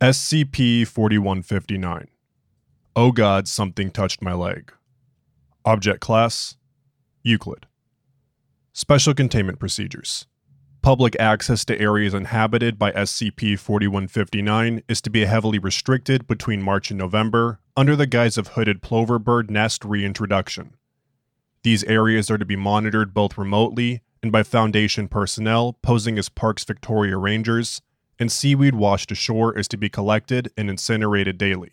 SCP 4159. Oh God, something touched my leg. Object Class Euclid. Special Containment Procedures. Public access to areas inhabited by SCP 4159 is to be heavily restricted between March and November under the guise of hooded plover bird nest reintroduction. These areas are to be monitored both remotely and by Foundation personnel posing as Parks Victoria Rangers, and seaweed washed ashore is to be collected and incinerated daily.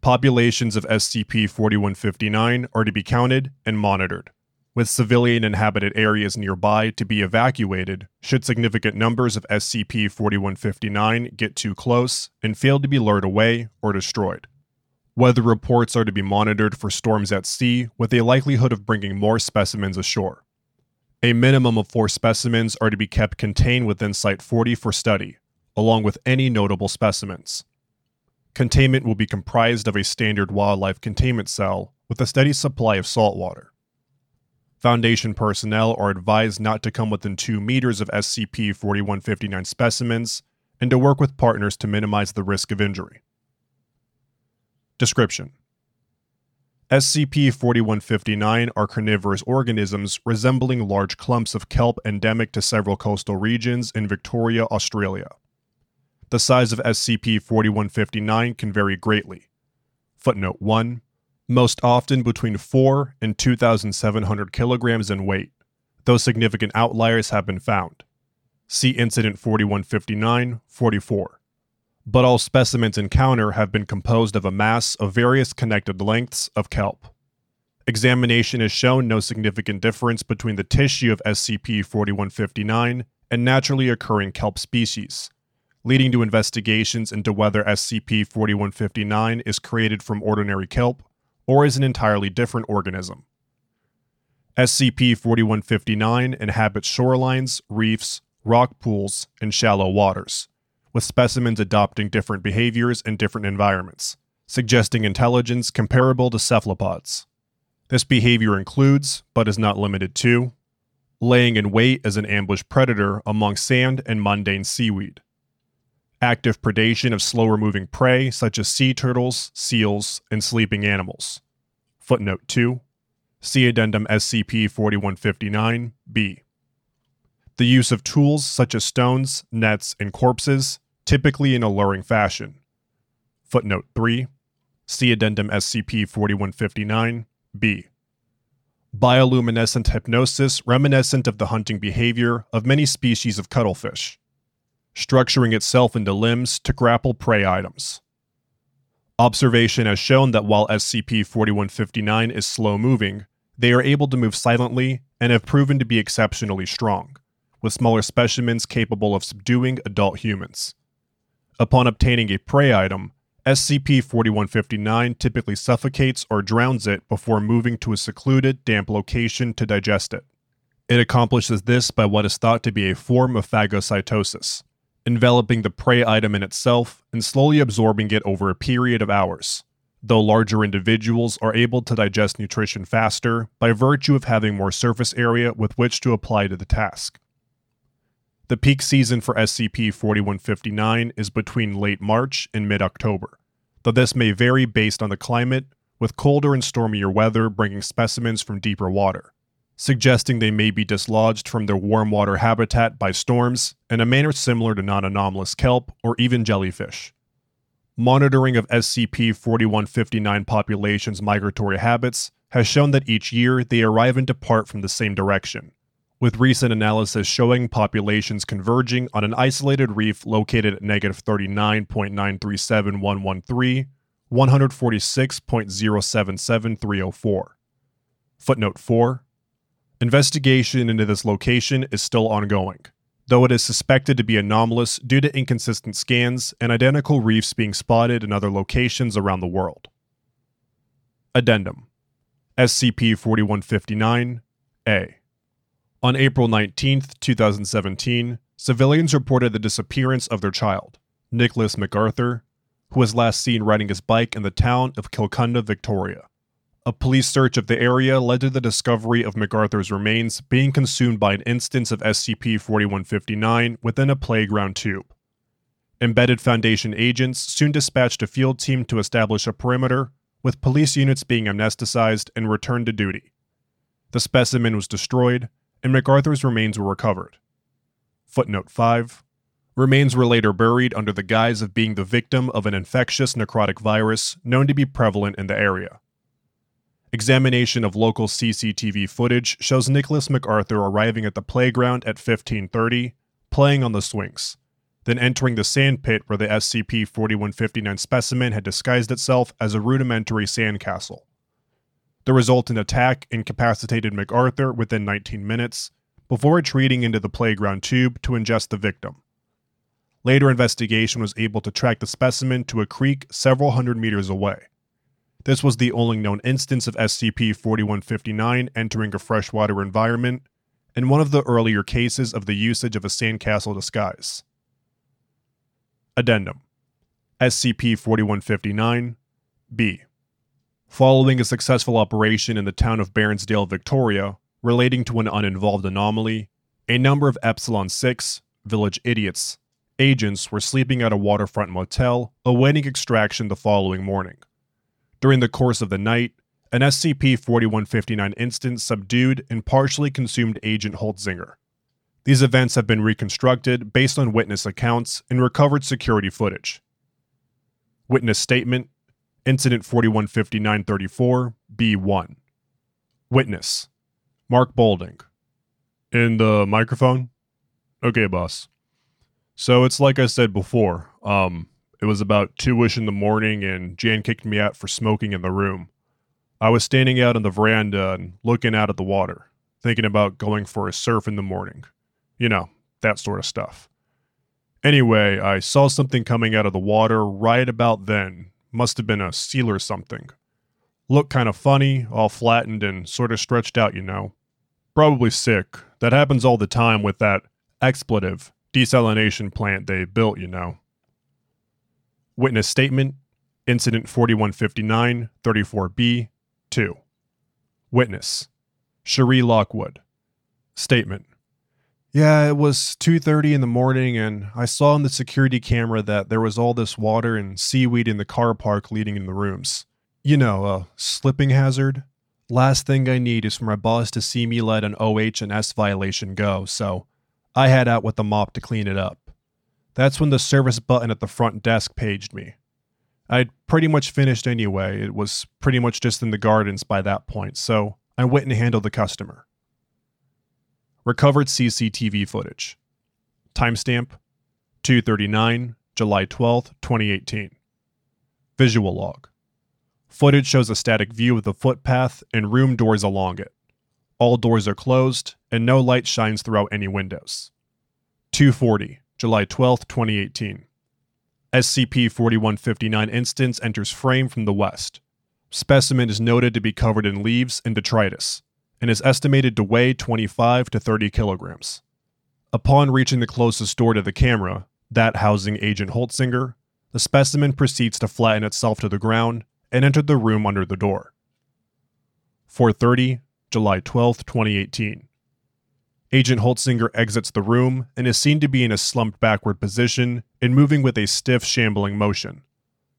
Populations of SCP 4159 are to be counted and monitored, with civilian inhabited areas nearby to be evacuated should significant numbers of SCP 4159 get too close and fail to be lured away or destroyed. Weather reports are to be monitored for storms at sea with a likelihood of bringing more specimens ashore. A minimum of four specimens are to be kept contained within Site 40 for study, along with any notable specimens. Containment will be comprised of a standard wildlife containment cell with a steady supply of salt water. Foundation personnel are advised not to come within 2 meters of SCP 4159 specimens and to work with partners to minimize the risk of injury. Description SCP 4159 are carnivorous organisms resembling large clumps of kelp endemic to several coastal regions in Victoria, Australia. The size of SCP 4159 can vary greatly. Footnote 1 Most often between 4 and 2,700 kilograms in weight, though significant outliers have been found. See Incident 4159 44 but all specimens encountered have been composed of a mass of various connected lengths of kelp. Examination has shown no significant difference between the tissue of SCP 4159 and naturally occurring kelp species, leading to investigations into whether SCP 4159 is created from ordinary kelp or is an entirely different organism. SCP 4159 inhabits shorelines, reefs, rock pools, and shallow waters with specimens adopting different behaviors in different environments, suggesting intelligence comparable to cephalopods. This behavior includes, but is not limited to, laying in wait as an ambush predator among sand and mundane seaweed, active predation of slower moving prey such as sea turtles, seals, and sleeping animals. Footnote 2 See Addendum SCP 4159 B. The use of tools such as stones, nets, and corpses typically in alluring fashion. Footnote 3 See Addendum SCP 4159 B. Bioluminescent hypnosis reminiscent of the hunting behavior of many species of cuttlefish, structuring itself into limbs to grapple prey items. Observation has shown that while SCP 4159 is slow moving, they are able to move silently and have proven to be exceptionally strong, with smaller specimens capable of subduing adult humans. Upon obtaining a prey item, SCP 4159 typically suffocates or drowns it before moving to a secluded, damp location to digest it. It accomplishes this by what is thought to be a form of phagocytosis, enveloping the prey item in itself and slowly absorbing it over a period of hours, though larger individuals are able to digest nutrition faster by virtue of having more surface area with which to apply to the task. The peak season for SCP 4159 is between late March and mid October, though this may vary based on the climate, with colder and stormier weather bringing specimens from deeper water, suggesting they may be dislodged from their warm water habitat by storms in a manner similar to non anomalous kelp or even jellyfish. Monitoring of SCP 4159 population's migratory habits has shown that each year they arrive and depart from the same direction, with recent analysis showing populations converging on an isolated reef located at negative 39.937113, 146.077304. Footnote 4 Investigation into this location is still ongoing, though it is suspected to be anomalous due to inconsistent scans and identical reefs being spotted in other locations around the world. Addendum SCP 4159 A on April 19, 2017, civilians reported the disappearance of their child, Nicholas MacArthur, who was last seen riding his bike in the town of Kilcunda, Victoria. A police search of the area led to the discovery of MacArthur's remains being consumed by an instance of SCP 4159 within a playground tube. Embedded Foundation agents soon dispatched a field team to establish a perimeter, with police units being amnesticized and returned to duty. The specimen was destroyed, and MacArthur's remains were recovered. Footnote 5 Remains were later buried under the guise of being the victim of an infectious necrotic virus known to be prevalent in the area. Examination of local CCTV footage shows Nicholas MacArthur arriving at the playground at 1530, playing on the swings, then entering the sand pit where the SCP 4159 specimen had disguised itself as a rudimentary sandcastle. The resultant attack incapacitated MacArthur within 19 minutes, before retreating into the playground tube to ingest the victim. Later investigation was able to track the specimen to a creek several hundred meters away. This was the only known instance of SCP 4159 entering a freshwater environment, and one of the earlier cases of the usage of a sandcastle disguise. Addendum SCP 4159 B. Following a successful operation in the town of Bairnsdale, Victoria, relating to an uninvolved anomaly, a number of Epsilon 6, village idiots, agents were sleeping at a waterfront motel, awaiting extraction the following morning. During the course of the night, an SCP 4159 instance subdued and partially consumed Agent Holtzinger. These events have been reconstructed based on witness accounts and recovered security footage. Witness Statement Incident 415934 B1 Witness Mark Bolding In the microphone? Okay, boss. So it's like I said before. Um, it was about two-ish in the morning, and Jan kicked me out for smoking in the room. I was standing out on the veranda and looking out at the water, thinking about going for a surf in the morning. You know, that sort of stuff. Anyway, I saw something coming out of the water right about then. Must have been a seal or something. Looked kind of funny, all flattened and sort of stretched out, you know. Probably sick. That happens all the time with that expletive desalination plant they built, you know. Witness statement Incident 4159 34B 2. Witness Cherie Lockwood. Statement Yeah, it was 2:30 in the morning and I saw on the security camera that there was all this water and seaweed in the car park leading in the rooms. You know, a slipping hazard. Last thing I need is for my boss to see me let an OH and S violation go, so I head out with the mop to clean it up. That's when the service button at the front desk paged me. I'd pretty much finished anyway, it was pretty much just in the gardens by that point, so I went and handled the customer. Recovered CCTV footage. Timestamp 239, July 12, 2018. Visual log. Footage shows a static view of the footpath and room doors along it. All doors are closed, and no light shines throughout any windows. 240, July 12, 2018. SCP 4159 instance enters frame from the west. Specimen is noted to be covered in leaves and detritus, and is estimated to weigh 25 to 30 kilograms. Upon reaching the closest door to the camera, that housing Agent Holtzinger, the specimen proceeds to flatten itself to the ground and enter the room under the door. 430, July 12, 2018. Agent Holtzinger exits the room and is seen to be in a slumped backward position and moving with a stiff, shambling motion.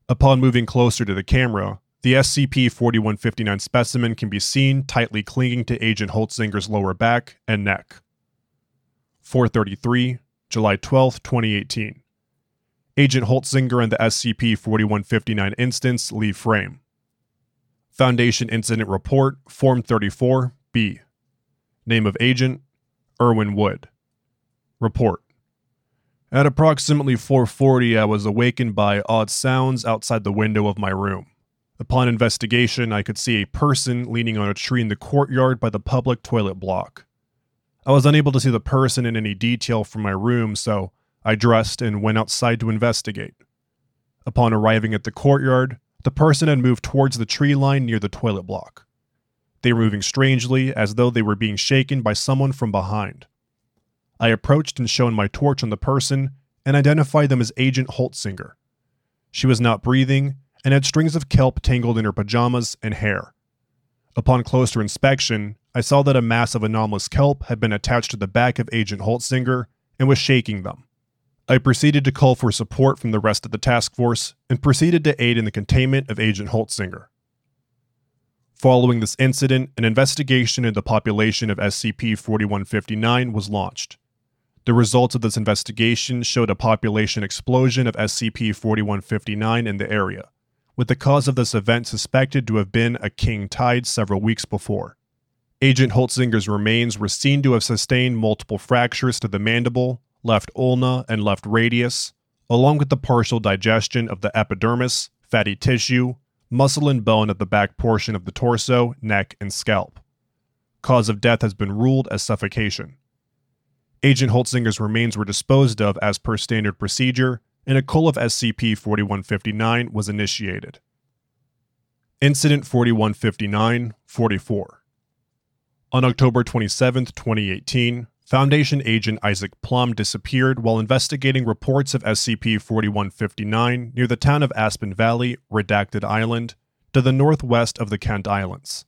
Upon moving closer to the camera, the SCP 4159 specimen can be seen tightly clinging to Agent Holtzinger's lower back and neck. 433, July 12, 2018. Agent Holtzinger and the SCP 4159 instance leave frame. Foundation Incident Report, Form 34, B. Name of Agent, Irwin Wood. Report. At approximately 4:40, I was awakened by odd sounds outside the window of my room. Upon investigation, I could see a person leaning on a tree in the courtyard by the public toilet block. I was unable to see the person in any detail from my room, so I dressed and went outside to investigate. Upon arriving at the courtyard, the person had moved towards the tree line near the toilet block. They were moving strangely, as though they were being shaken by someone from behind. I approached and shone my torch on the person and identified them as Agent Holtzinger. She was not breathing and had strings of kelp tangled in her pajamas and hair. Upon closer inspection, I saw that a mass of anomalous kelp had been attached to the back of Agent Holtzinger and was shaking them. I proceeded to call for support from the rest of the task force and proceeded to aid in the containment of Agent Holtzinger. Following this incident, an investigation into the population of SCP 4159 was launched. The results of this investigation showed a population explosion of SCP 4159 in the area, with the cause of this event suspected to have been a king tide several weeks before. Agent Holtzinger's remains were seen to have sustained multiple fractures to the mandible, left ulna, and left radius, along with the partial digestion of the epidermis, fatty tissue, muscle and bone at the back portion of the torso, neck, and scalp. Cause of death has been ruled as suffocation. Agent Holtzinger's remains were disposed of as per standard procedure, and a cull of SCP 4159 was initiated. Incident 4159 44. On October 27, 2018, Foundation agent Isaac Plum disappeared while investigating reports of SCP 4159 near the town of Aspen Valley, Redacted Island, to the northwest of the Kent Islands.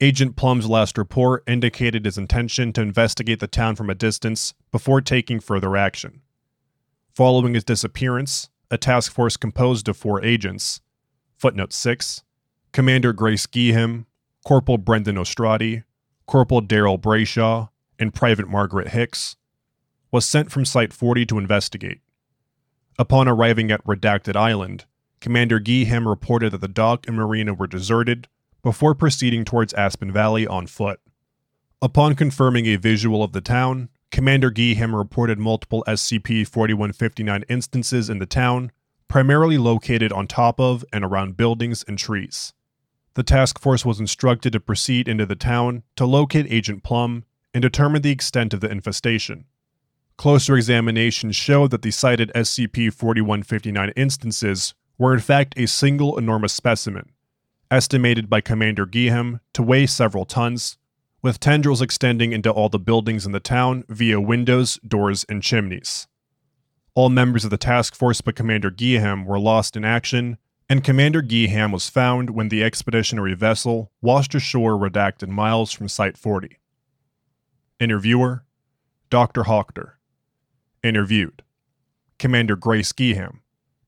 Agent Plum's last report indicated his intention to investigate the town from a distance before taking further action. Following his disappearance, a task force composed of four agents footnote 6 Commander Grace Geeham, Corporal Brendan Ostrati, Corporal Daryl Brayshaw, and Private Margaret Hicks, was sent from Site 40 to investigate. Upon arriving at Redacted Island, Commander Geeham reported that the dock and marina were deserted before proceeding towards Aspen Valley on foot. Upon confirming a visual of the town, Commander Geeham reported multiple SCP 4159 instances in the town, primarily located on top of and around buildings and trees. The task force was instructed to proceed into the town to locate Agent Plum and determine the extent of the infestation. Closer examination showed that the cited SCP 4159 instances were in fact a single enormous specimen, estimated by Commander Geeham to weigh several tons, with tendrils extending into all the buildings in the town via windows, doors, and chimneys. All members of the task force but Commander Geeham were lost in action, and Commander Geeham was found when the expeditionary vessel washed ashore redacted miles from Site 40. Interviewer Dr. Hawker. Interviewed Commander Grace Geeham,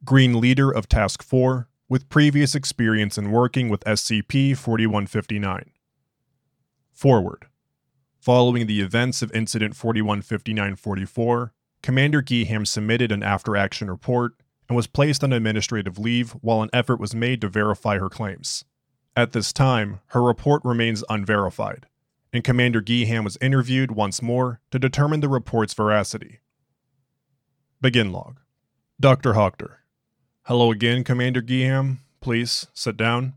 Green Leader of Task 4, with previous experience in working with SCP 4159. Forward. Following the events of Incident 4159 44, Commander Geeham submitted an after action report and was placed on administrative leave while an effort was made to verify her claims. At this time, her report remains unverified and Commander Geeham was interviewed once more to determine the report's veracity. Begin log. Dr. Hawker. Hello again, Commander Geeham. Please sit down.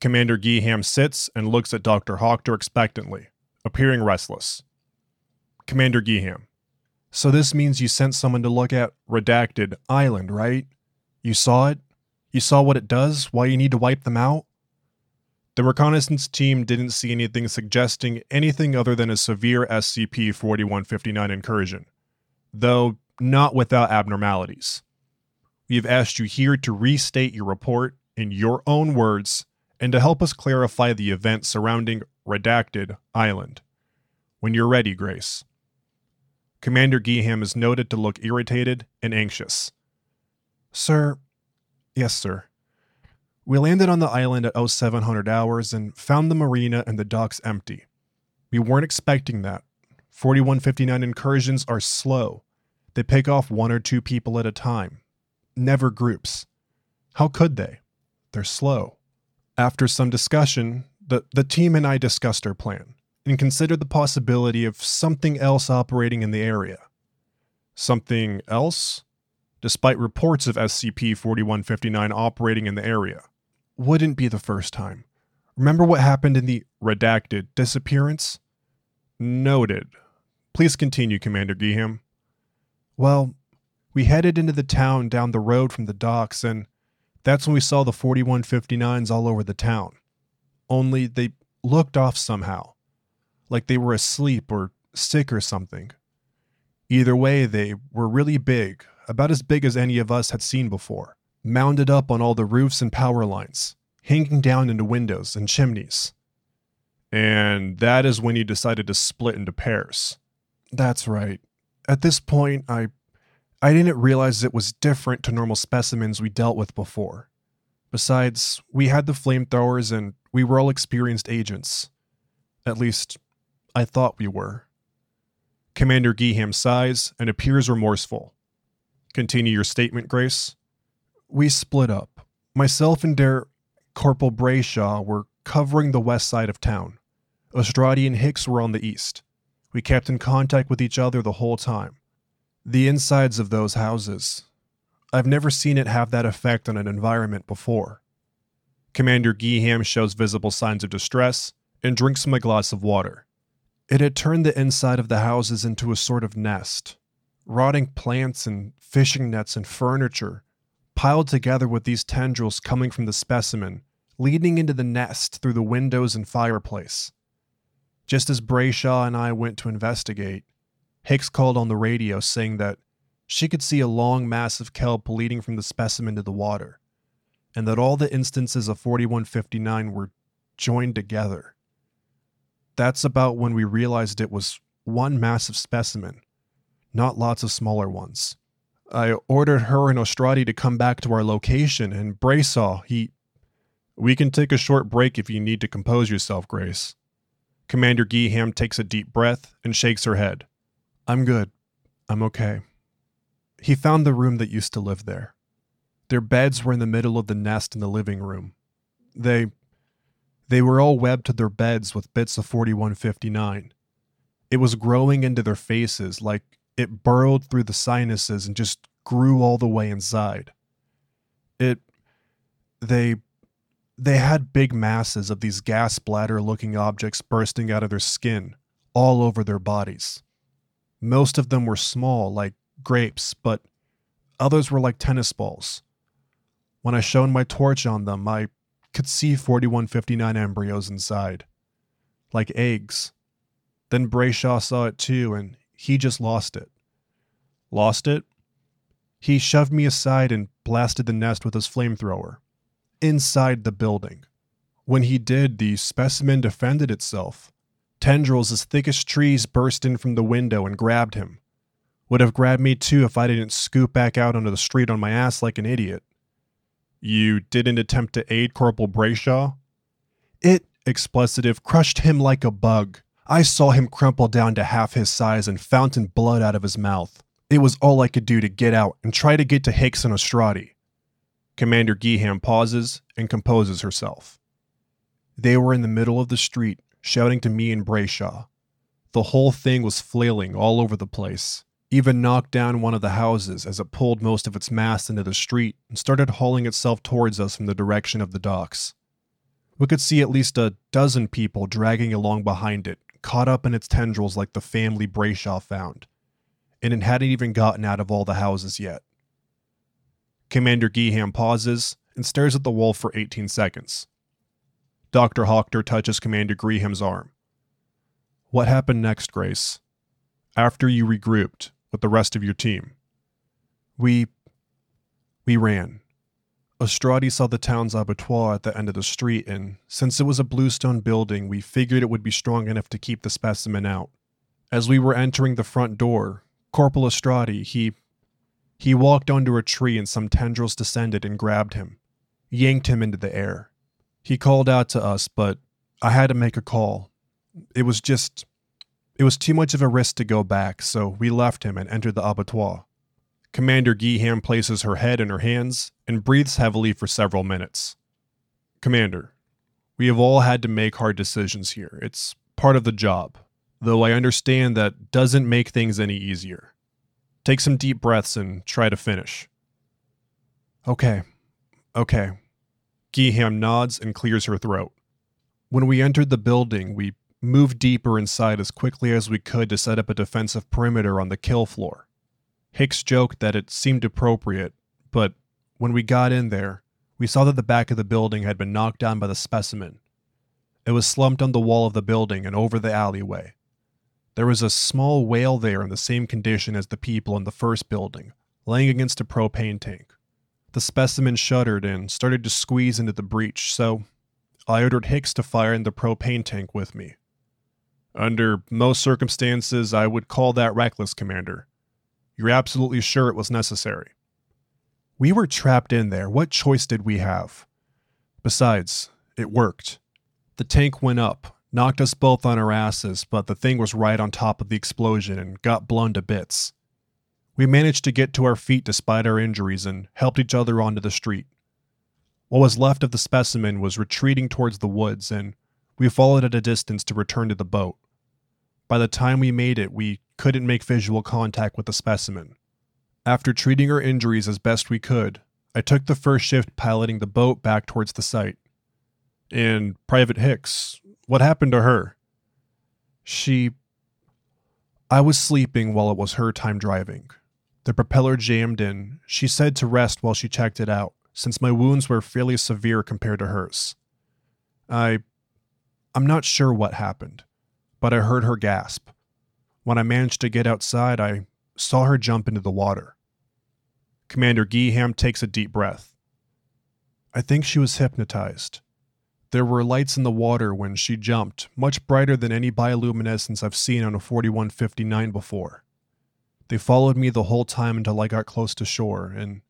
Commander Geeham sits and looks at Dr. Hawker expectantly, appearing restless. Commander Geeham. So this means you sent someone to look at Redacted Island, right? You saw it? You saw what it does? Why you need to wipe them out? The reconnaissance team didn't see anything suggesting anything other than a severe SCP 4159 incursion, though not without abnormalities. We have asked you here to restate your report in your own words and to help us clarify the events surrounding Redacted Island. When you're ready, Grace. Commander Geeham is noted to look irritated and anxious. Sir, yes, sir. We landed on the island at 0700 hours and found the marina and the docks empty. We weren't expecting that. 4159 incursions are slow. They pick off one or two people at a time, never groups. How could they? They're slow. After some discussion, the, the team and I discussed our plan and considered the possibility of something else operating in the area. Something else? Despite reports of SCP 4159 operating in the area wouldn't be the first time. Remember what happened in the redacted disappearance? Noted. Please continue, Commander Geeham. Well, we headed into the town down the road from the docks, and that's when we saw the 4159s all over the town. Only they looked off somehow, like they were asleep or sick or something. Either way, they were really big, about as big as any of us had seen before mounded up on all the roofs and power lines, hanging down into windows and chimneys. And that is when you decided to split into pairs. That's right. At this point, I I didn't realize it was different to normal specimens we dealt with before. Besides, we had the flamethrowers and we were all experienced agents. At least, I thought we were. Commander Geeham sighs and appears remorseful. Continue your statement, Grace. We split up. Myself and Der Corporal Brayshaw were covering the west side of town. Ostrati and Hicks were on the east. We kept in contact with each other the whole time. The insides of those houses. I've never seen it have that effect on an environment before. Commander Geeham shows visible signs of distress and drinks a glass of water. It had turned the inside of the houses into a sort of nest. Rotting plants and fishing nets and furniture piled together with these tendrils coming from the specimen, leading into the nest through the windows and fireplace. Just as Brayshaw and I went to investigate, Hicks called on the radio saying that she could see a long mass of kelp leading from the specimen to the water, and that all the instances of 4159 were joined together. That's about when we realized it was one massive specimen, not lots of smaller ones. I ordered her and Ostrati to come back to our location, and Brayshaw, he. We can take a short break if you need to compose yourself, Grace. Commander Geeham takes a deep breath and shakes her head. I'm good. I'm okay. He found the room that used to live there. Their beds were in the middle of the nest in the living room. They they were all webbed to their beds with bits of 4159. It was growing into their faces like it burrowed through the sinuses and just grew all the way inside. It they they had big masses of these gas bladder looking objects bursting out of their skin all over their bodies. Most of them were small, like grapes, but others were like tennis balls. When I shone my torch on them, I could see 4159 embryos inside, like eggs. Then Brayshaw saw it too, and he just lost it. Lost it? He shoved me aside and blasted the nest with his flamethrower. Inside the building. When he did, the specimen defended itself. Tendrils as thick as trees burst in from the window and grabbed him. Would have grabbed me too if I didn't scoop back out onto the street on my ass like an idiot. You didn't attempt to aid Corporal Brayshaw? It, expletive, crushed him like a bug. I saw him crumple down to half his size and fountain blood out of his mouth. It was all I could do to get out and try to get to Hicks and Ostrati. Commander Geeham pauses and composes herself. They were in the middle of the street, shouting to me and Brayshaw. The whole thing was flailing all over the place, even knocked down one of the houses as it pulled most of its mass into the street and started hauling itself towards us from the direction of the docks. We could see at least a dozen people dragging along behind it, caught up in its tendrils like the family Brayshaw found, and it hadn't even gotten out of all the houses yet. Commander Geeham pauses and stares at the wall for 18 seconds. Dr. Hawker touches Commander Geeham's arm. What happened next, Grace? After you regrouped with the rest of your team? We. we ran. Ostrati saw the town's abattoir at the end of the street, and since it was a bluestone building, we figured it would be strong enough to keep the specimen out. As we were entering the front door, Corporal Ostrati, he. he walked under a tree and some tendrils descended and grabbed him, yanked him into the air. He called out to us, but I had to make a call. It was just. It was too much of a risk to go back, so we left him and entered the abattoir. Commander Geeham places her head in her hands and breathes heavily for several minutes. Commander, we have all had to make hard decisions here. It's part of the job, though I understand that doesn't make things any easier. Take some deep breaths and try to finish. Okay, okay, Geeham nods and clears her throat. When we entered the building, we moved deeper inside as quickly as we could to set up a defensive perimeter on the kill floor. Hicks joked that it seemed appropriate, but when we got in there, we saw that the back of the building had been knocked down by the specimen. It was slumped on the wall of the building and over the alleyway. There was a small whale there in the same condition as the people in the first building, laying against a propane tank. The specimen shuddered and started to squeeze into the breach, so I ordered Hicks to fire in the propane tank with me. Under most circumstances, I would call that reckless, Commander. You're absolutely sure it was necessary? We were trapped in there. What choice did we have? Besides, it worked. The tank went up, knocked us both on our asses, but the thing was right on top of the explosion and got blown to bits. We managed to get to our feet despite our injuries and helped each other onto the street. What was left of the specimen was retreating towards the woods, and we followed at a distance to return to the boat. By the time we made it, we couldn't make visual contact with the specimen. After treating her injuries as best we could, I took the first shift piloting the boat back towards the site. And Private Hicks, what happened to her? She. I was sleeping while it was her time driving. The propeller jammed in. She said to rest while she checked it out, since my wounds were fairly severe compared to hers. I. I'm not sure what happened, but I heard her gasp. When I managed to get outside, I saw her jump into the water. Commander Geeham takes a deep breath. I think she was hypnotized. There were lights in the water when she jumped, much brighter than any bioluminescence I've seen on a 4159 before. They followed me the whole time until I got close to shore, and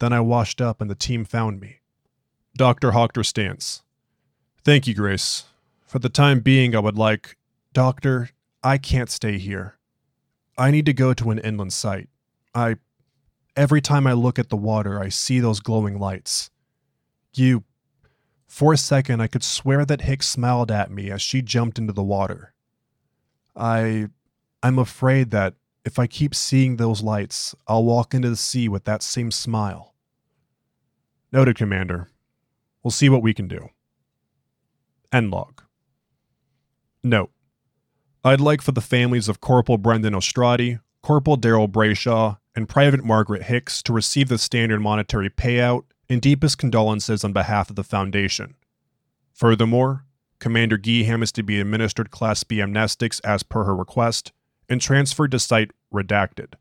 then I washed up and the team found me. Dr. Hochter Stance. Thank you, Grace. For the time being, I would like. Doctor, I can't stay here. I need to go to an inland site. I. Every time I look at the water, I see those glowing lights. You. For a second, I could swear that Hicks smiled at me as she jumped into the water. I. I'm afraid that if I keep seeing those lights, I'll walk into the sea with that same smile. Noted, Commander. We'll see what we can do. End log. Note I'd like for the families of Corporal Brendan Ostrati, Corporal Daryl Brayshaw, and Private Margaret Hicks to receive the standard monetary payout and deepest condolences on behalf of the Foundation. Furthermore, Commander Geeham is to be administered Class B amnestics as per her request and transferred to Site Redacted.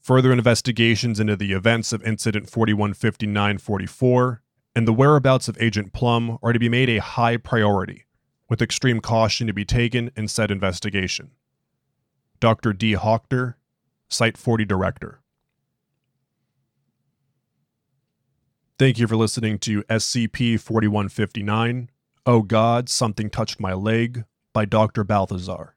Further investigations into the events of Incident 4159 44 and the whereabouts of Agent Plum are to be made a high priority with extreme caution to be taken in said investigation. Dr. D. Hochter, Site 40 Director. Thank you for listening to SCP 4159 Oh God, Something Touched My Leg by Dr. Balthazaar.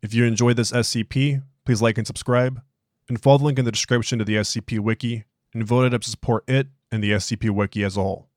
If you enjoyed this SCP, please like and subscribe, and follow the link in the description to the SCP Wiki and vote it up to support it and the SCP Wiki as a whole.